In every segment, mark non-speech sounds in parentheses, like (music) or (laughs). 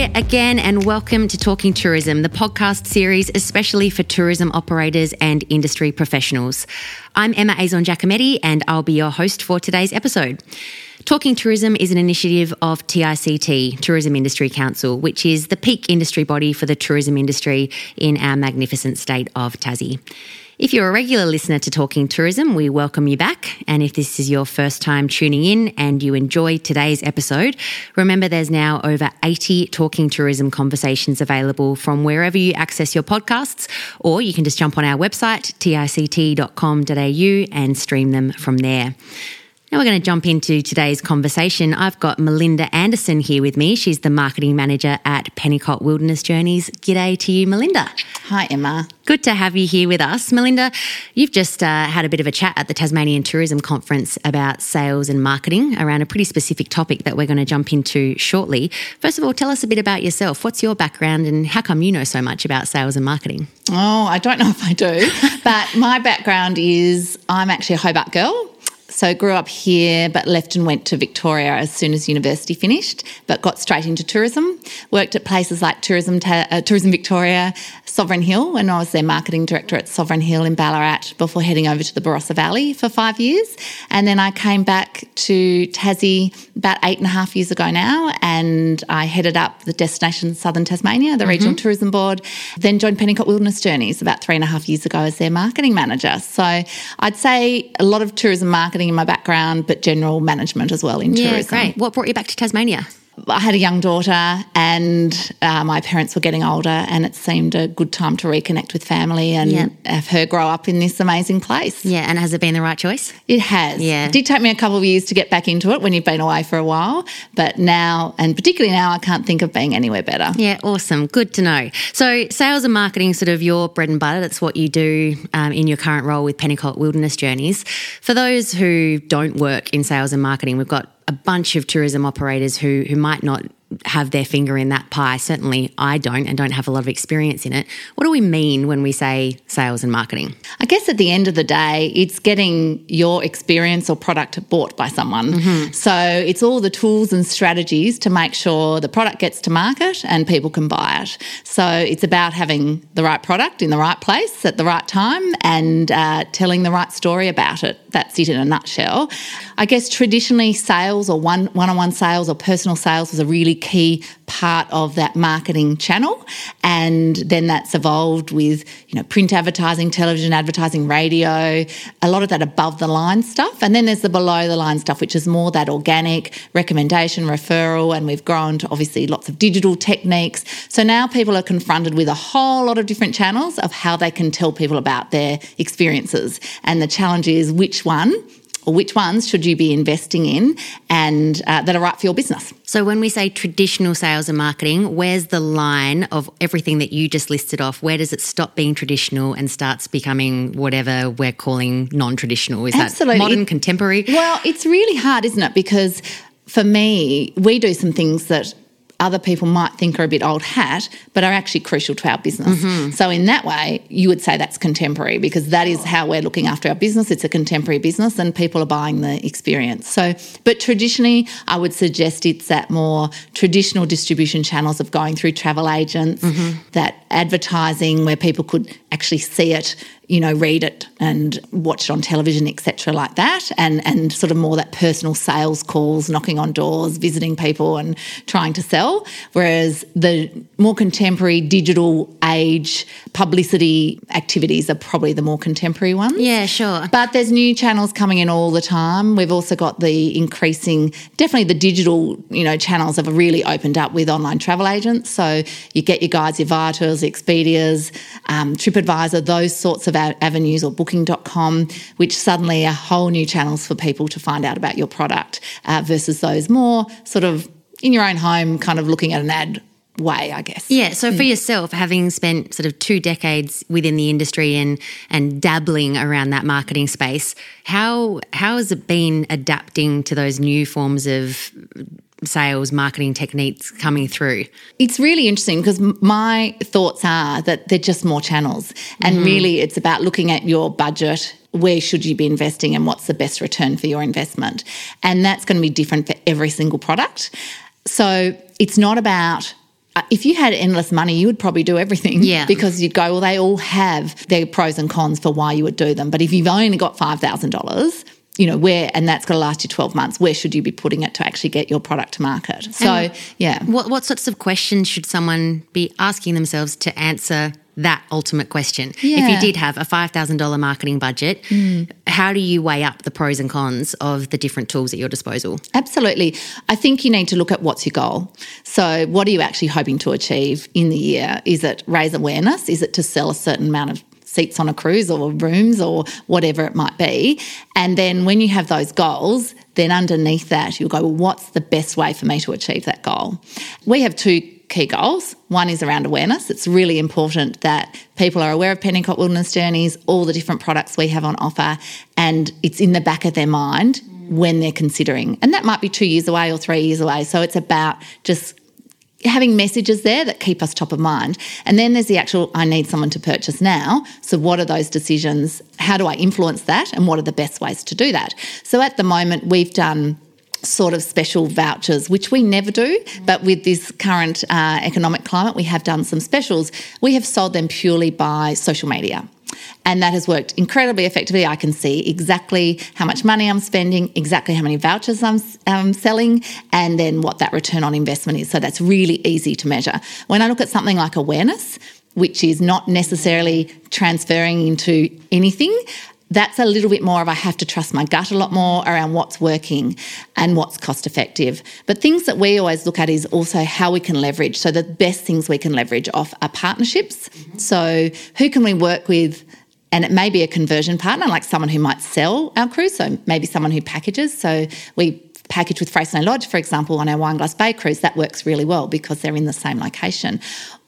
Again, and welcome to Talking Tourism, the podcast series especially for tourism operators and industry professionals. I'm Emma Azon Giacometti, and I'll be your host for today's episode. Talking Tourism is an initiative of TICT, Tourism Industry Council, which is the peak industry body for the tourism industry in our magnificent state of Tassie. If you're a regular listener to Talking Tourism, we welcome you back. And if this is your first time tuning in and you enjoy today's episode, remember there's now over 80 Talking Tourism conversations available from wherever you access your podcasts, or you can just jump on our website, tict.com.au, and stream them from there. Now we're going to jump into today's conversation. I've got Melinda Anderson here with me. She's the marketing manager at Pennicott Wilderness Journeys. G'day to you, Melinda. Hi, Emma. Good to have you here with us. Melinda, you've just uh, had a bit of a chat at the Tasmanian Tourism Conference about sales and marketing around a pretty specific topic that we're going to jump into shortly. First of all, tell us a bit about yourself. What's your background and how come you know so much about sales and marketing? Oh, I don't know if I do, (laughs) but my background is I'm actually a Hobart girl. So grew up here, but left and went to Victoria as soon as university finished, but got straight into tourism. Worked at places like Tourism, uh, tourism Victoria, Sovereign Hill, when I was their marketing director at Sovereign Hill in Ballarat before heading over to the Barossa Valley for five years. And then I came back to Tassie about eight and a half years ago now, and I headed up the Destination Southern Tasmania, the mm-hmm. Regional Tourism Board, then joined Pennicott Wilderness Journeys about three and a half years ago as their marketing manager. So I'd say a lot of tourism marketing marketing in my background, but general management as well in yeah, tourism. Great. What brought you back to Tasmania? I had a young daughter, and uh, my parents were getting older, and it seemed a good time to reconnect with family and yeah. have her grow up in this amazing place. Yeah, and has it been the right choice? It has. Yeah, it did take me a couple of years to get back into it when you've been away for a while, but now, and particularly now, I can't think of being anywhere better. Yeah, awesome. Good to know. So, sales and marketing, sort of your bread and butter. That's what you do um, in your current role with Pennicott Wilderness Journeys. For those who don't work in sales and marketing, we've got a bunch of tourism operators who who might not have their finger in that pie. Certainly, I don't and don't have a lot of experience in it. What do we mean when we say sales and marketing? I guess at the end of the day, it's getting your experience or product bought by someone. Mm-hmm. So it's all the tools and strategies to make sure the product gets to market and people can buy it. So it's about having the right product in the right place at the right time and uh, telling the right story about it. That's it in a nutshell. I guess traditionally, sales or one one on one sales or personal sales was a really key part of that marketing channel. And then that's evolved with, you know, print advertising, television advertising, radio, a lot of that above the line stuff. And then there's the below the line stuff, which is more that organic recommendation, referral. And we've grown to obviously lots of digital techniques. So now people are confronted with a whole lot of different channels of how they can tell people about their experiences. And the challenge is which one or which ones should you be investing in and uh, that are right for your business. So, when we say traditional sales and marketing, where's the line of everything that you just listed off? Where does it stop being traditional and starts becoming whatever we're calling non traditional? Is Absolutely. that modern, contemporary? Well, it's really hard, isn't it? Because for me, we do some things that other people might think are a bit old hat, but are actually crucial to our business. Mm-hmm. So, in that way, you would say that's contemporary because that is how we're looking after our business. It's a contemporary business and people are buying the experience. So, but traditionally, I would suggest it's that more traditional distribution channels of going through travel agents, mm-hmm. that advertising where people could actually see it you know, read it and watch it on television, etc., like that, and and sort of more that personal sales calls, knocking on doors, visiting people, and trying to sell. Whereas the more contemporary digital age publicity activities are probably the more contemporary ones. Yeah, sure. But there's new channels coming in all the time. We've also got the increasing, definitely the digital, you know, channels have really opened up with online travel agents. So you get your guides, your Viators, Expedias, um, TripAdvisor, those sorts of avenues or booking.com, which suddenly are whole new channels for people to find out about your product uh, versus those more sort of in your own home, kind of looking at an ad way, I guess. Yeah. So for yourself, having spent sort of two decades within the industry and and dabbling around that marketing space, how how has it been adapting to those new forms of sales marketing techniques coming through? It's really interesting because my thoughts are that they're just more channels. And really, it's about looking at your budget. Where should you be investing and what's the best return for your investment? And that's going to be different for every single product. So it's not about uh, if you had endless money, you would probably do everything. Yeah. Because you'd go, well, they all have their pros and cons for why you would do them. But if you've only got $5,000, you know, where, and that's going to last you 12 months, where should you be putting it to actually get your product to market? So, And yeah. What what sorts of questions should someone be asking themselves to answer that ultimate question? If you did have a five thousand dollar marketing budget, mm. how do you weigh up the pros and cons of the different tools at your disposal? Absolutely. I think you need to look at what's your goal. So, what are you actually hoping to achieve in the year? Is it raise awareness? Is it to sell a certain amount of seats on a cruise or rooms or whatever it might be? And then when you have those goals, then underneath that, you'll go, well, what's the best way for me to achieve that goal? We have two key goals. One is around awareness. It's really important that people are aware of Pennicott Wilderness Journeys, all the different products we have on offer, and it's in the back of their mind when they're considering. And that might be two years away or three years away. So it's about just having messages there that keep us top of mind. And then there's the actual, I need someone to purchase now. So, what are those decisions? How do I influence that? And what are the best ways to do that? So, at the moment, we've done sort of special vouchers, which we never do. But with this current uh, economic climate, we have done some specials. We have sold them purely by social media. And that has worked incredibly effectively. I can see exactly how much money I'm spending, exactly how many vouchers I'm um, selling, and then what that return on investment is. So that's really easy to measure. When I look at something like awareness, which is not necessarily transferring into anything, that's a little bit more of I have to trust my gut a lot more around what's working and what's cost effective. But things that we always look at is also how we can leverage. So the best things we can leverage off are partnerships. So who can we work with? And it may be a conversion partner, like someone who might sell our crew. So maybe someone who packages. So we package with Freycinet Lodge, for example, on our Wineglass Bay cruise. That works really well because they're in the same location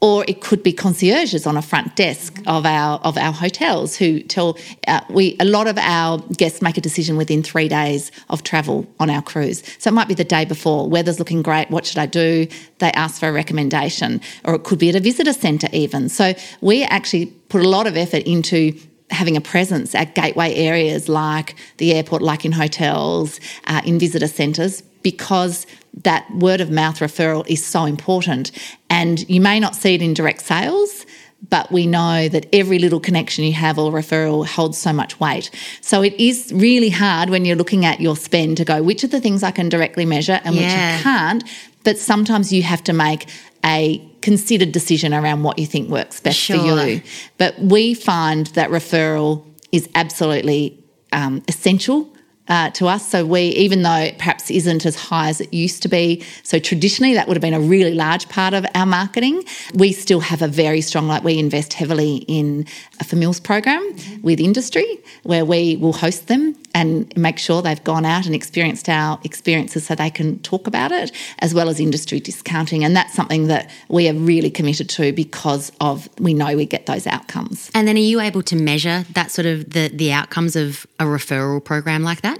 or it could be concierges on a front desk of our of our hotels who tell uh, we a lot of our guests make a decision within three days of travel on our cruise. So it might be the day before, weather's looking great. What should I do? They ask for a recommendation, or it could be at a visitor centre even. So we actually put a lot of effort into having a presence at gateway areas like the airport, like in hotels, uh, in visitor centres, because that word of mouth referral is so important. And you may not see it in direct sales, but we know that every little connection you have or referral holds so much weight. So it is really hard when you're looking at your spend to go, which are the things I can directly measure and which I can't. But sometimes you have to make a considered decision around what you think works best Sure. for you. But we find that referral is absolutely um, essential uh, to us. So we, even though it perhaps isn't as high as it used to be, so traditionally that would have been a really large part of our marketing. We still have a very strong, like we invest heavily in a Famils program with industry where we will host them and make sure they've gone out and experienced our experiences so they can talk about it, as well as industry discounting. And that's something that we are really committed to because of we know we get those outcomes. And then are you able to measure that sort of the, the outcomes of a referral program like that?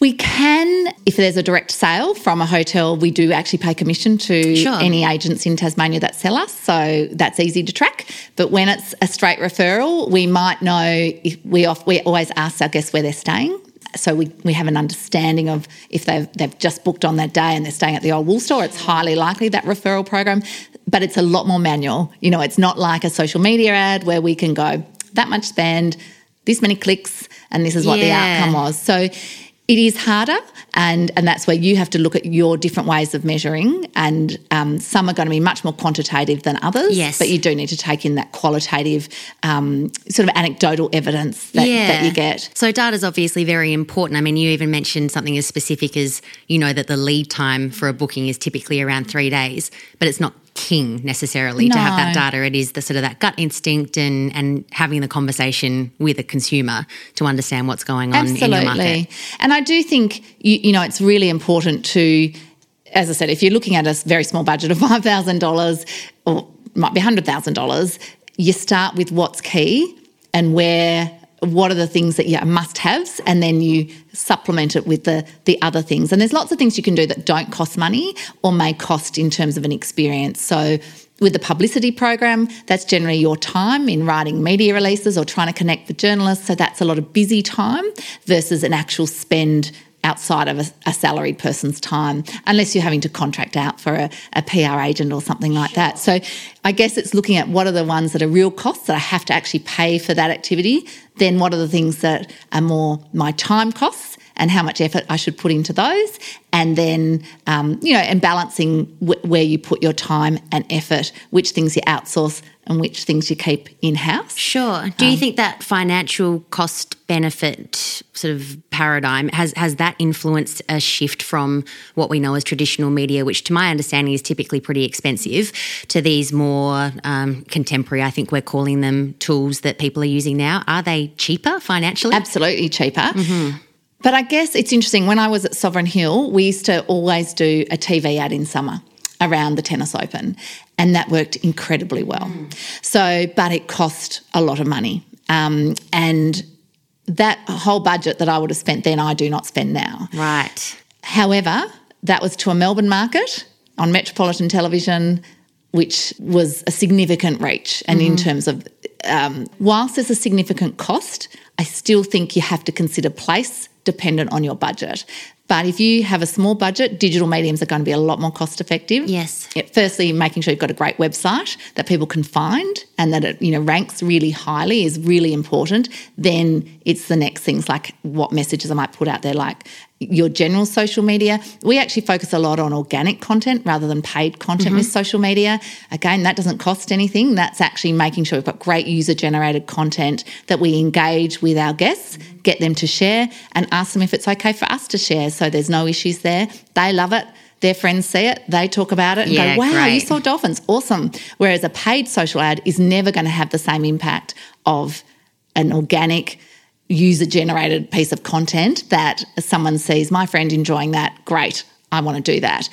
We can, if there's a direct sale from a hotel, we do actually pay commission to Sure. any agents in Tasmania that sell us. So that's easy to track. But when it's a straight referral, we might know if we off, we always ask our guests where they're staying. So we, we have an understanding of if they've they've just booked on that day and they're staying at the old wool store, it's highly likely that referral program. But it's a lot more manual. You know, it's not like a social media ad where we can go that much spend, this many clicks, and this is what the outcome was. So it is harder, and and that's where you have to look at your different ways of measuring, and um, some are going to be much more quantitative than others. Yes. but you do need to take in that qualitative, um, sort of anecdotal evidence that, that you get. So data is obviously very important. I mean, you even mentioned something as specific as you know that the lead time for a booking is typically around three days, but it's not king necessarily to have that data. It is the sort of that gut instinct and and having the conversation with a consumer to understand what's going on in your market. Absolutely. And I do think, you, you know, it's really important to as I said, if you're looking at a very small budget of (laughs) $5,000 or might be $100,000, you start with what's key and where what are the things that you must haves and then you supplement it with the the other things. And there's lots of things you can do that don't cost money or may cost in terms of an experience. So with the publicity program that's generally your time in writing media releases or trying to connect with journalists. So that's a lot of busy time versus an actual spend outside of a, a, salaried person's time, unless you're having to contract out for a, a PR agent or something like that. So I guess it's looking at what are the ones that are real costs that I have to actually pay for that activity, then what are the things that are more my time costs and how much effort I should put into those, and then um, you know, and balancing w- where you put your time and effort, which things you outsource and which things you keep in house. Sure. Do you um, think that financial cost benefit sort of paradigm has has that influenced a shift from what we know as traditional media, which to my understanding is typically pretty expensive, to these more um, contemporary? I think we're calling them tools that people are using now. Are they cheaper financially? Absolutely cheaper. Mm-hmm. But I guess it's interesting. When I was at Sovereign Hill, we used to always do a TV ad in summer around the tennis open, and that worked incredibly well. Mm. So, but it cost a lot of money. Um, and that whole budget that I would have spent then, I do not spend now. Right. However, that was to a Melbourne market on Metropolitan Television, which was a significant reach. And mm-hmm. in terms of, um, whilst there's a significant cost, I still think you have to consider place dependent on your budget. But if you have a small budget, digital mediums are going to be a lot more cost effective. Yes. firstly, making sure you've got a great website that people can find and that it you know ranks really highly is really important. Then it's the next things like what messages I might put out there, like your general social media. We actually focus a lot on organic content rather than paid content mm-hmm. with social media. Again, that doesn't cost anything. That's actually making sure we've got great user generated content that we engage with our guests, get them to share, and ask them if it's okay for us to share. So there's no issues there. They love it. Their friends see it, they talk about it and yeah, go, wow, great. you saw dolphins. Awesome. Whereas a paid social ad is never going to have the same impact of an organic user generated piece of content that someone sees my friend enjoying that, great, I want to do that.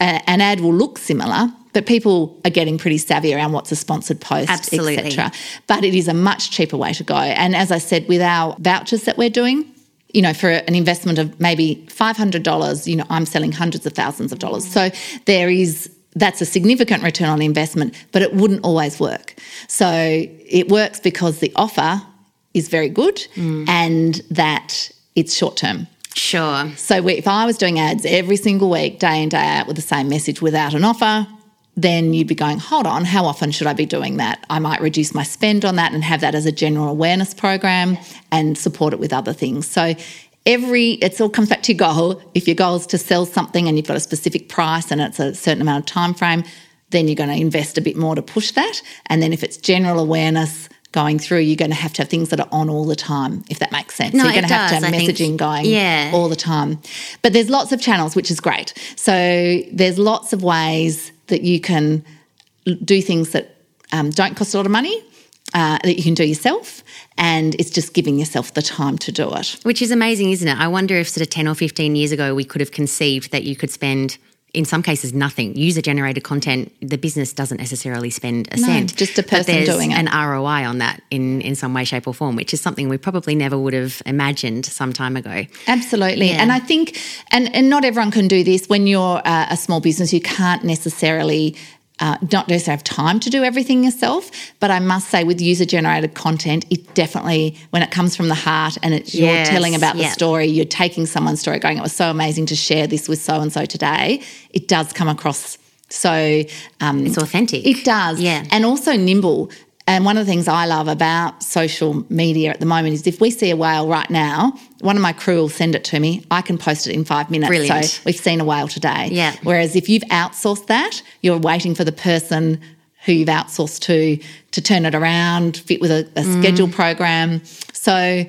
an ad will look similar, but people are getting pretty savvy around what's a sponsored post, etc. But it is a much cheaper way to go. And as I said, with our vouchers that we're doing, you know, for an investment of maybe $500, you know, I'm selling hundreds of thousands of dollars. So there is that's a significant return on investment, but it wouldn't always work. So it works because the offer is very good mm. and that it's short term. Sure. So if I was doing ads every single week, day in, day out, with the same message without an offer, then you'd be going, hold on, how often should I be doing that? I might reduce my spend on that and have that as a general awareness program and support it with other things. So every it all comes back to your goal. If your goal is to sell something and you've got a specific price and it's a certain amount of time frame, then you're going to invest a bit more to push that. And then if it's general awareness, going through, you're going to have to have things that are on all the time, if that makes sense. No, so you're going to have to have messaging think, going yeah. all the time. But there's lots of channels, which is great. So there's lots of ways that you can do things that um, don't cost a lot of money. Uh, that you can do yourself, and it's just giving yourself the time to do it. Which is amazing, isn't it? I wonder if sort of 10 or 15 years ago we could have conceived that you could spend in some cases nothing. User generated content, the business doesn't necessarily spend a no, cent. Just a person doing it. An ROI on that in, in some way, shape, or form, which is something we probably never would have imagined some time ago. Absolutely. Yeah. And I think, and, and not everyone can do this. When you're a, a small business, you can't necessarily uh, not necessarily have time to do everything yourself, but I must say, with user generated content, it definitely, when it comes from the heart and it's yes, you're telling about the story, you're taking someone's story, going, it was so amazing to share this with so and so today, it does come across so um, it's authentic. It does, yeah, and also nimble. And one of the things I love about social media at the moment is if we see a whale right now, one of my crew will send it to me. I can post it in five minutes. Brilliant. So we've seen a whale today. Yeah. Whereas if you've outsourced that, you're waiting for the person who you've outsourced to to turn it around, fit with a, a mm. schedule program. So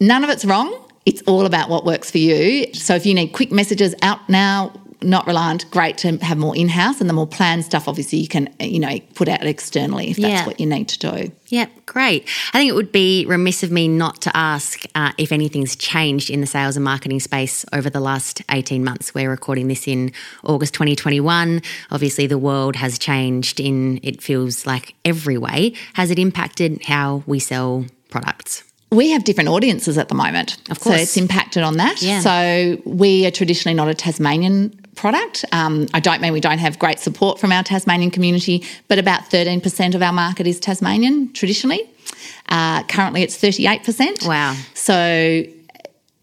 none of it's wrong. It's all about what works for you. So if you need quick messages out now, not reliant, great to have more in house. And the more planned stuff, obviously, you can, you know, put out externally if that's Yeah. what you need to do. Yep, great. I think it would be remiss of me not to ask uh, if anything's changed in the sales and marketing space over the last 18 months. We're recording this in August 2021. Obviously, the world has changed in, it feels like, every way. Has it impacted how we sell products? We have different audiences at the moment. Of course. So it's impacted on that. Yeah. So we are traditionally not a Tasmanian product. Um, I don't mean we don't have great support from our Tasmanian community, but about 13% of our market is Tasmanian traditionally. Uh, currently, it's 38%. Wow. So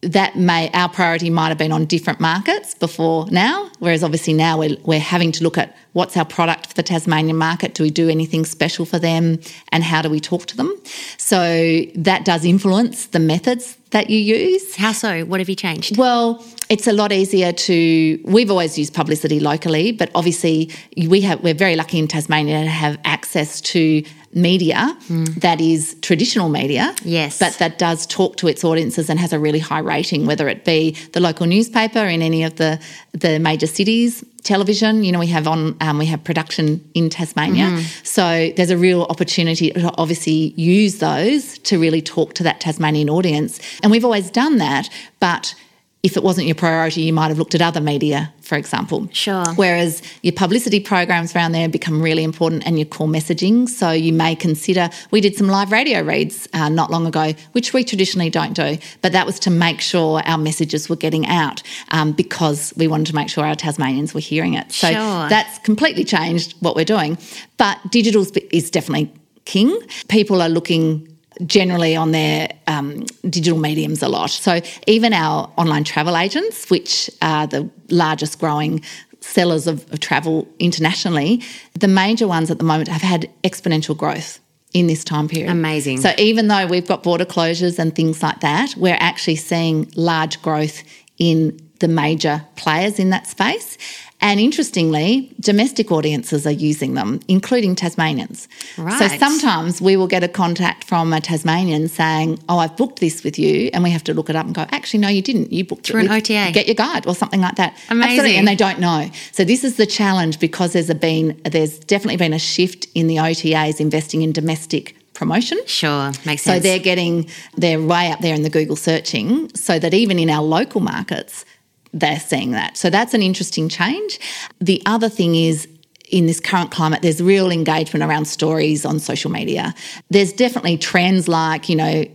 that may our priority might have been on different markets before now, whereas obviously now we're, we're having to look at what's our product for the Tasmanian market. Do we do anything special for them, and how do we talk to them? So that does influence the methods that you use. How so? What have you changed? Well, it's a lot easier to. We've always used publicity locally, but obviously we have. We're very lucky in Tasmania to have access to media that is traditional media. Yes. but that does talk to its audiences and has a really high rating, whether it be the local newspaper in any of the the major cities. Television, you know, we have on, um, we have production in Tasmania. So there's a real opportunity to obviously use those to really talk to that Tasmanian audience. And we've always done that, but if it wasn't your priority, you might have looked at other media, for example. Sure. Whereas your publicity programs around there become really important and your core messaging. So you may consider, we did some live radio reads uh, not long ago, which we traditionally don't do, but that was to make sure our messages were getting out um, because we wanted to make sure our Tasmanians were hearing it. So Sure. that's completely changed what we're doing. But digital is definitely king. People are looking generally on their um, digital mediums a lot. So even our online travel agents, which are the largest growing sellers of, of travel internationally, the major ones at the moment have had exponential growth in this time period. Amazing. So even though we've got border closures and things like that, we're actually seeing large growth in the major players in that space. And interestingly, domestic audiences are using them, including Tasmanians. Right. So sometimes we will get a contact from a Tasmanian saying, Oh, I've booked this with you. And we have to look it up and go, Actually, no, you didn't. You booked Through it an with OTA. GetYourGuide or something like that. Amazing. Absolutely. And they don't know. So this is the challenge because there's a been there's definitely been a shift in the OTAs investing in domestic promotion. Sure, makes sense. So they're getting they're way up there in the Google searching, so that even in our local markets, they're seeing that. So that's an interesting change. The other thing is in this current climate, there's real engagement around stories on social media. There's definitely trends like, you know,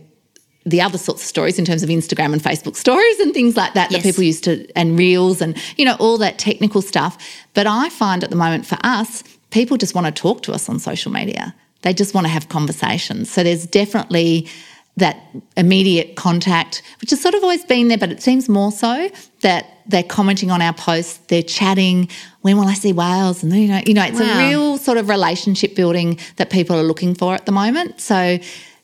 the other sorts of stories in terms of Instagram and Facebook stories and things like that Yes. that people used to, and reels and, you know, all that technical stuff. But I find at the moment for us, people just want to talk to us on social media. They just want to have conversations. So there's definitely that immediate contact, which has sort of always been there, but it seems more so that they're commenting on our posts, they're chatting, when will I see whales? And you know, you know, it's Wow. a real sort of relationship building that people are looking for at the moment. So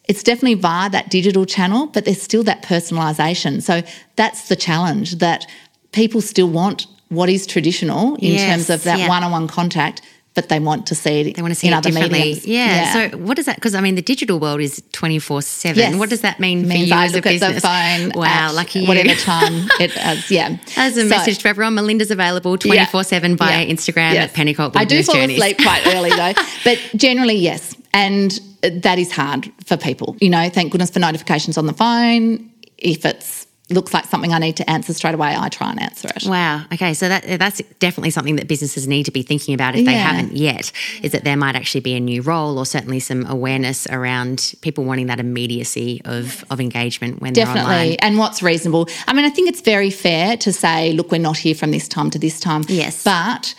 it's definitely via that digital channel, but there's still that personalisation. So that's the challenge that people still want what is traditional in Yes, terms of that yeah. one-on-one contact, but they want to see it they want to see in it other mediums. Yeah. So what does that? Because I mean, the digital world is twenty four seven. What does that mean for means you I as a look at business? the phone Wow, at lucky you. whatever time (laughs) it is. Yeah, As a So- message to everyone, Melinda's available 24 7 via Yeah. Instagram Yes. at Pennicott I do fall Journeys. asleep quite early though, (laughs) but generally yes, and that is hard for people. You know, thank goodness for notifications on the phone. If it's looks like something I need to answer straight away, I try and answer it. Wow. Okay. So that that's definitely something that businesses need to be thinking about if they haven't yet. Is that there might actually be a new role or certainly some awareness around people wanting that immediacy of of engagement when they're online. Definitely. And what's reasonable? I mean, I think it's very fair to say, look, we're not here from this time to this time. Yes. But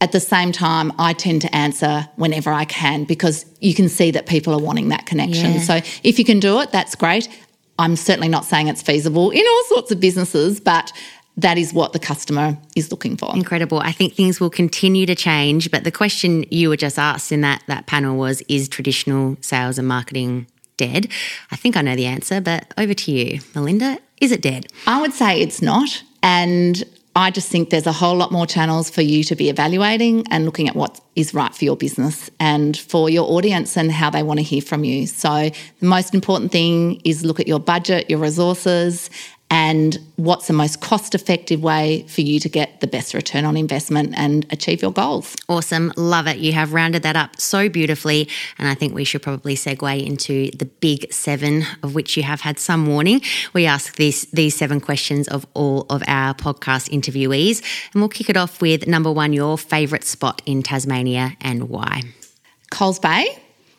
at the same time, I tend to answer whenever I can because you can see that people are wanting that connection. Yeah. So if you can do it, that's great. I'm certainly not saying it's feasible in all sorts of businesses, but that is what the customer is looking for. Incredible. I think things will continue to change, but the question you were just asked in that that panel was is traditional sales and marketing dead? I think I know the answer, but over to you, Melinda. Is it dead? I would say it's not. And I just think there's a whole lot more channels for you to be evaluating and looking at what is right for your business and for your audience and how they want to hear from you. So, the most important thing is look at your budget, your resources, and what's the most cost effective way for you to get the best return on investment and achieve your goals. Awesome. Love it. You have rounded that up so beautifully. And I think we should probably segue into the big seven, of which you have had some warning. We ask these, these seven questions of all of our podcast interviewees. And we'll kick it off with number one, your favourite spot in Tasmania and why? Coles Bay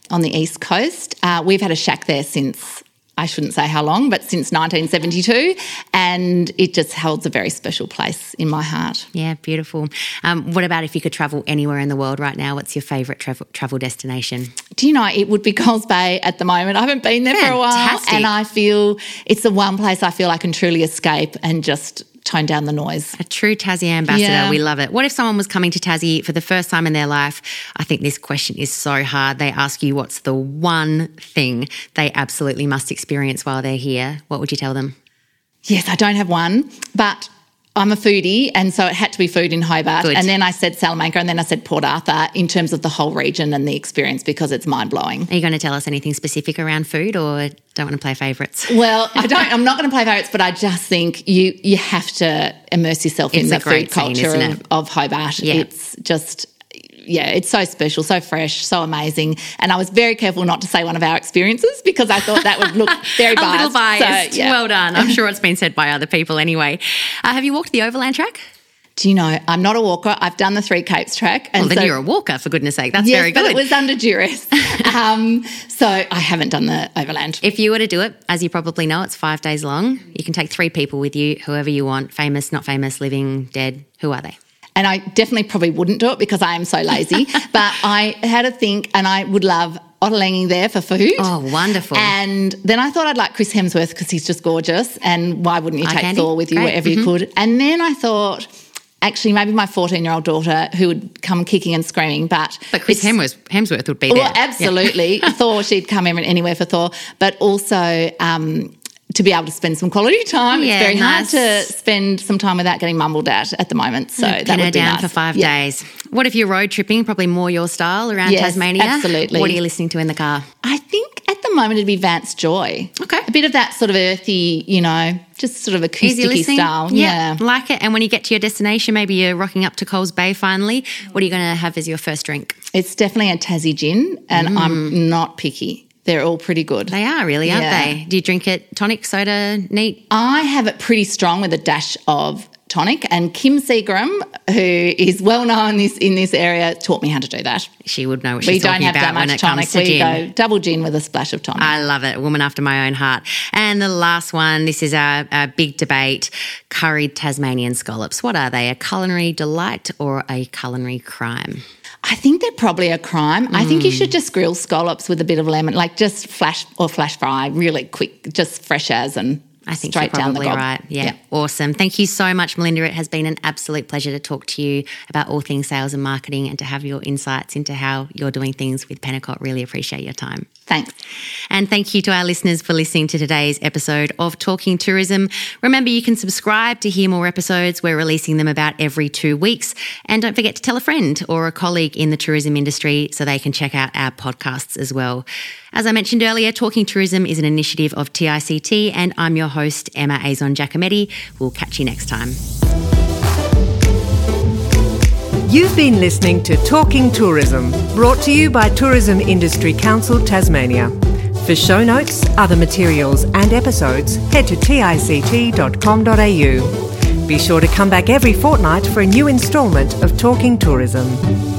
on the east coast. Uh, we've had a shack there since I shouldn't say how long, but since 1972. And it just holds a very special place in my heart. Yeah, beautiful. Um, what about if you could travel anywhere in the world right now? What's your favourite travel, travel destination? Do you know, it would be Coles Bay at the moment. I haven't been there Fantastic. for a while. And I feel it's the one place I feel I can truly escape and just tone down the noise. A true Tassie ambassador. Yeah. We love it. What if someone was coming to Tassie for the first time in their life? I think this question is so hard. They ask you what's the one thing they absolutely must experience while they're here. What would you tell them? Yes, I don't have one, but I'm a foodie, and so it had to be food in Hobart. Good. And then I said Salamanca, and then I said Port Arthur in terms of the whole region and the experience because it's mind blowing. Are you going to tell us anything specific around food or don't want to play favourites? Well, I don't. (laughs) I'm not going to play favourites, but I just think you you have to immerse yourself in It's a the food scene, culture of, of Hobart. Yeah. It's just. Yeah, it's so special, so fresh, so amazing. And I was very careful not to say one of our experiences because I thought that would look (laughs) very A biased. little biased. So, yeah. Well done. I'm sure it's been said by other people anyway. Uh, have you walked the Overland track? Do you know, I'm not a walker. I've done the Three Capes track. And Well, then so- you're a walker, for goodness sake. That's yes, very but it was under duress. (laughs) um, so I haven't done the overland. If you were to do it, as you probably know, it's five days long. You can take three people with you, whoever you want, famous, not famous, living, dead. Who are they? And I definitely probably wouldn't do it because I am so lazy. (laughs) but I had to think, and I would love Ottolenghi there for food. Oh, wonderful. And then I thought I'd like Chris Hemsworth because he's just gorgeous. And why wouldn't you take candy? Thor with you Great. wherever you could? And then I thought, actually, maybe my 14 year old daughter who would come kicking and screaming. But, But Chris Hemsworth, Hemsworth would be there. Well, absolutely. Thor, she'd come in anywhere for Thor, but also um, to be able to spend some quality (laughs) time. Yeah, it's very nice. hard to spend some time without getting mumbled at at the moment. So that Pin her would be down nice. for five Yeah. days. What if you're road tripping? Probably more your style around Yes, Tasmania. absolutely. What are you listening to in the car? I think at the moment it'd be Vance Joy. Okay. A bit of that sort of earthy, you know, just sort of acoustic style. Yeah, Yeah. like it. And when you get to your destination, maybe you're rocking up to Coles Bay finally. What are you going to have as your first drink? It's definitely a Tassie gin, and Mm. I'm not picky. They're all pretty good. They are really, aren't Yeah. they? Do you drink it tonic, soda, neat? I have it pretty strong with a dash of tonic, and Kim Seagram, who is well known this in this area, taught me how to do that. She would know what she's we don't talking about that when it tonic. comes to We gin. go double gin with a splash of tonic. I love it. A woman after my own heart. And the last one, this is a, a big debate curried Tasmanian scallops. What are they? A culinary delight or a culinary crime? I think they're probably a crime. I think you Mm. should just grill scallops with a bit of lemon, like just flash or flash fry, really quick, just fresh as and I think straight you're down the probably gob. right. Yeah. Awesome. Thank you so much, Melinda. It has been an absolute pleasure to talk to you about all things sales and marketing and to have your insights into how you're doing things with Pennicott. Really appreciate your time. Thanks. And thank you to our listeners for listening to today's episode of Talking Tourism. Remember, you can subscribe to hear more episodes. We're releasing them about every two weeks. And don't forget to tell a friend or a colleague in the tourism industry so they can check out our podcasts as well. As I mentioned earlier, Talking Tourism is an initiative of TICT, and I'm your host, Emma Azon Giacometti. We'll catch you next time. You've been listening to Talking Tourism, brought to you by Tourism Industry Council Tasmania. For show notes, other materials, and episodes, head to tict.com.au. Be sure to come back every fortnight for a new instalment of Talking Tourism.